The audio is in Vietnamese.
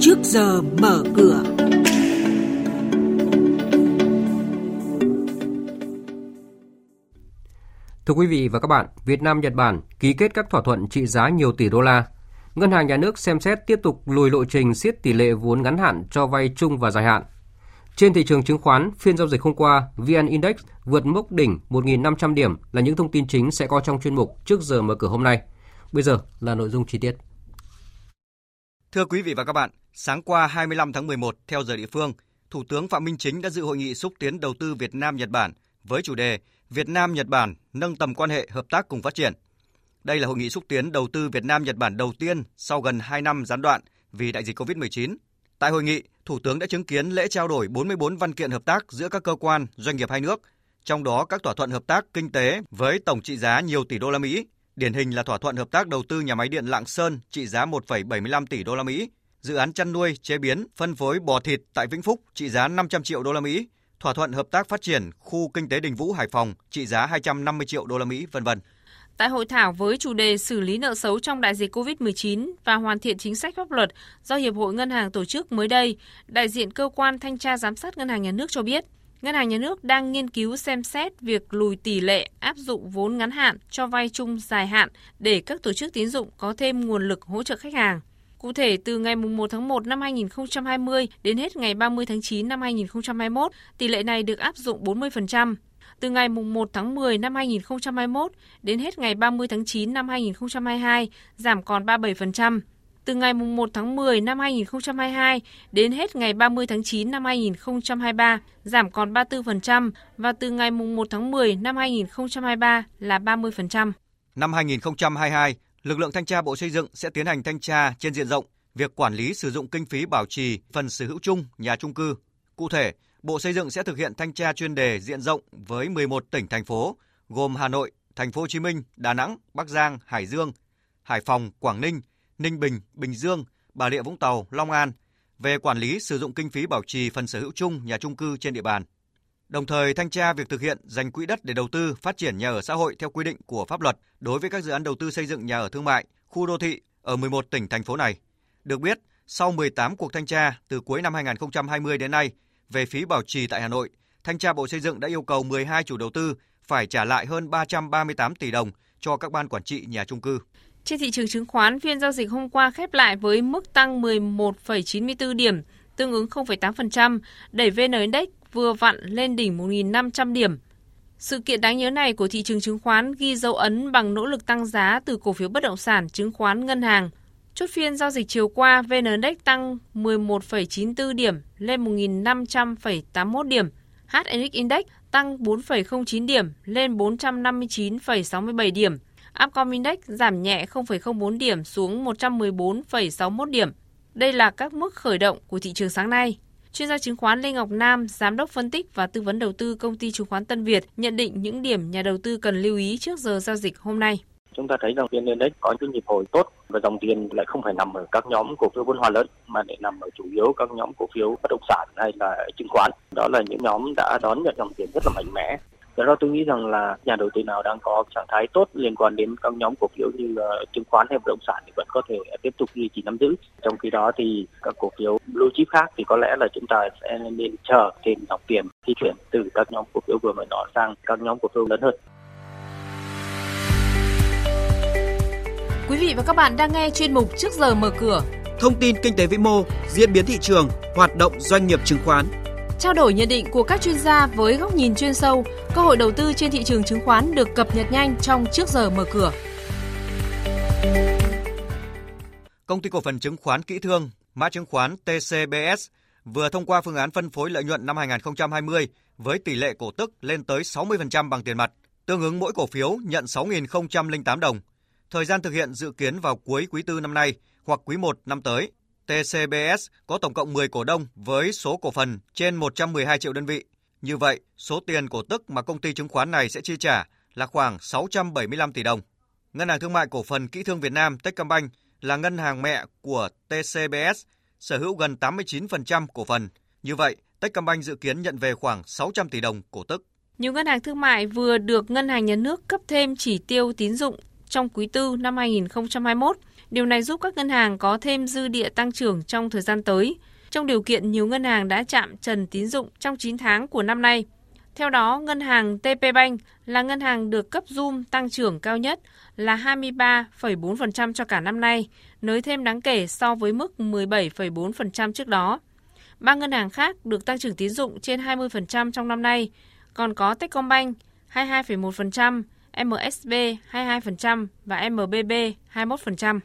trước giờ mở cửa. Thưa quý vị và các bạn, Việt Nam Nhật Bản ký kết các thỏa thuận trị giá nhiều tỷ đô la. Ngân hàng nhà nước xem xét tiếp tục lùi lộ trình siết tỷ lệ vốn ngắn hạn cho vay chung và dài hạn. Trên thị trường chứng khoán, phiên giao dịch hôm qua, VN Index vượt mốc đỉnh 1.500 điểm là những thông tin chính sẽ có trong chuyên mục trước giờ mở cửa hôm nay. Bây giờ là nội dung chi tiết. Thưa quý vị và các bạn, sáng qua 25 tháng 11 theo giờ địa phương, Thủ tướng Phạm Minh Chính đã dự hội nghị xúc tiến đầu tư Việt Nam Nhật Bản với chủ đề Việt Nam Nhật Bản nâng tầm quan hệ hợp tác cùng phát triển. Đây là hội nghị xúc tiến đầu tư Việt Nam Nhật Bản đầu tiên sau gần 2 năm gián đoạn vì đại dịch Covid-19. Tại hội nghị, Thủ tướng đã chứng kiến lễ trao đổi 44 văn kiện hợp tác giữa các cơ quan, doanh nghiệp hai nước, trong đó các thỏa thuận hợp tác kinh tế với tổng trị giá nhiều tỷ đô la Mỹ, điển hình là thỏa thuận hợp tác đầu tư nhà máy điện Lạng Sơn trị giá 1,75 tỷ đô la Mỹ, dự án chăn nuôi, chế biến, phân phối bò thịt tại Vĩnh Phúc trị giá 500 triệu đô la Mỹ, thỏa thuận hợp tác phát triển khu kinh tế Đình Vũ Hải Phòng trị giá 250 triệu đô la Mỹ, vân vân. Tại hội thảo với chủ đề xử lý nợ xấu trong đại dịch COVID-19 và hoàn thiện chính sách pháp luật do Hiệp hội Ngân hàng tổ chức mới đây, đại diện cơ quan thanh tra giám sát Ngân hàng Nhà nước cho biết, Ngân hàng Nhà nước đang nghiên cứu xem xét việc lùi tỷ lệ áp dụng vốn ngắn hạn cho vay chung dài hạn để các tổ chức tín dụng có thêm nguồn lực hỗ trợ khách hàng. Cụ thể, từ ngày 1 tháng 1 năm 2020 đến hết ngày 30 tháng 9 năm 2021, tỷ lệ này được áp dụng 40%. Từ ngày 1 tháng 10 năm 2021 đến hết ngày 30 tháng 9 năm 2022, giảm còn 37%. Từ ngày 1 tháng 10 năm 2022 đến hết ngày 30 tháng 9 năm 2023, giảm còn 34% và từ ngày 1 tháng 10 năm 2023 là 30%. Năm 2022, lực lượng thanh tra Bộ Xây dựng sẽ tiến hành thanh tra trên diện rộng việc quản lý sử dụng kinh phí bảo trì phần sở hữu chung nhà trung cư. Cụ thể, Bộ Xây dựng sẽ thực hiện thanh tra chuyên đề diện rộng với 11 tỉnh thành phố gồm Hà Nội, Thành phố Hồ Chí Minh, Đà Nẵng, Bắc Giang, Hải Dương, Hải Phòng, Quảng Ninh, Ninh Bình, Bình Dương, Bà Rịa Vũng Tàu, Long An về quản lý sử dụng kinh phí bảo trì phần sở hữu chung nhà trung cư trên địa bàn. Đồng thời thanh tra việc thực hiện dành quỹ đất để đầu tư phát triển nhà ở xã hội theo quy định của pháp luật đối với các dự án đầu tư xây dựng nhà ở thương mại, khu đô thị ở 11 tỉnh thành phố này. Được biết, sau 18 cuộc thanh tra từ cuối năm 2020 đến nay về phí bảo trì tại Hà Nội, thanh tra Bộ Xây dựng đã yêu cầu 12 chủ đầu tư phải trả lại hơn 338 tỷ đồng cho các ban quản trị nhà trung cư. Trên thị trường chứng khoán, phiên giao dịch hôm qua khép lại với mức tăng 11,94 điểm, tương ứng 0,8%, đẩy VN Index vừa vặn lên đỉnh 1.500 điểm. Sự kiện đáng nhớ này của thị trường chứng khoán ghi dấu ấn bằng nỗ lực tăng giá từ cổ phiếu bất động sản, chứng khoán, ngân hàng. Chốt phiên giao dịch chiều qua, VN Index tăng 11,94 điểm lên 1.500,81 điểm. HNX Index tăng 4,09 điểm lên 459,67 điểm. Upcom Index giảm nhẹ 0,04 điểm xuống 114,61 điểm. Đây là các mức khởi động của thị trường sáng nay. Chuyên gia chứng khoán Lê Ngọc Nam, giám đốc phân tích và tư vấn đầu tư công ty chứng khoán Tân Việt nhận định những điểm nhà đầu tư cần lưu ý trước giờ giao dịch hôm nay. Chúng ta thấy rằng vn index có những nhịp hồi tốt và dòng tiền lại không phải nằm ở các nhóm cổ phiếu vốn hóa lớn mà lại nằm ở chủ yếu các nhóm cổ phiếu bất động sản hay là chứng khoán. Đó là những nhóm đã đón nhận dòng tiền rất là mạnh mẽ do đó tôi nghĩ rằng là nhà đầu tư nào đang có trạng thái tốt liên quan đến các nhóm cổ phiếu như uh, chứng khoán hay bất động sản thì vẫn có thể tiếp tục duy trì nắm giữ. Trong khi đó thì các cổ phiếu blue chip khác thì có lẽ là chúng ta sẽ nên chờ thêm dòng tiền di chuyển từ các nhóm cổ phiếu vừa mới nói sang các nhóm cổ phiếu lớn hơn. Quý vị và các bạn đang nghe chuyên mục Trước giờ mở cửa. Thông tin kinh tế vĩ mô, diễn biến thị trường, hoạt động doanh nghiệp chứng khoán Trao đổi nhận định của các chuyên gia với góc nhìn chuyên sâu, cơ hội đầu tư trên thị trường chứng khoán được cập nhật nhanh trong trước giờ mở cửa. Công ty cổ phần chứng khoán Kỹ Thương, mã chứng khoán TCBS vừa thông qua phương án phân phối lợi nhuận năm 2020 với tỷ lệ cổ tức lên tới 60% bằng tiền mặt, tương ứng mỗi cổ phiếu nhận 6.008 đồng. Thời gian thực hiện dự kiến vào cuối quý tư năm nay hoặc quý 1 năm tới. TCBS có tổng cộng 10 cổ đông với số cổ phần trên 112 triệu đơn vị. Như vậy, số tiền cổ tức mà công ty chứng khoán này sẽ chi trả là khoảng 675 tỷ đồng. Ngân hàng Thương mại Cổ phần Kỹ thương Việt Nam Techcombank là ngân hàng mẹ của TCBS, sở hữu gần 89% cổ phần. Như vậy, Techcombank dự kiến nhận về khoảng 600 tỷ đồng cổ tức. Nhiều ngân hàng thương mại vừa được ngân hàng nhà nước cấp thêm chỉ tiêu tín dụng trong quý 4 năm 2021. Điều này giúp các ngân hàng có thêm dư địa tăng trưởng trong thời gian tới, trong điều kiện nhiều ngân hàng đã chạm trần tín dụng trong 9 tháng của năm nay. Theo đó, ngân hàng TP Bank là ngân hàng được cấp zoom tăng trưởng cao nhất là 23,4% cho cả năm nay, nới thêm đáng kể so với mức 17,4% trước đó. Ba ngân hàng khác được tăng trưởng tín dụng trên 20% trong năm nay, còn có Techcombank 22,1%, MSB 22% và MBB 21%.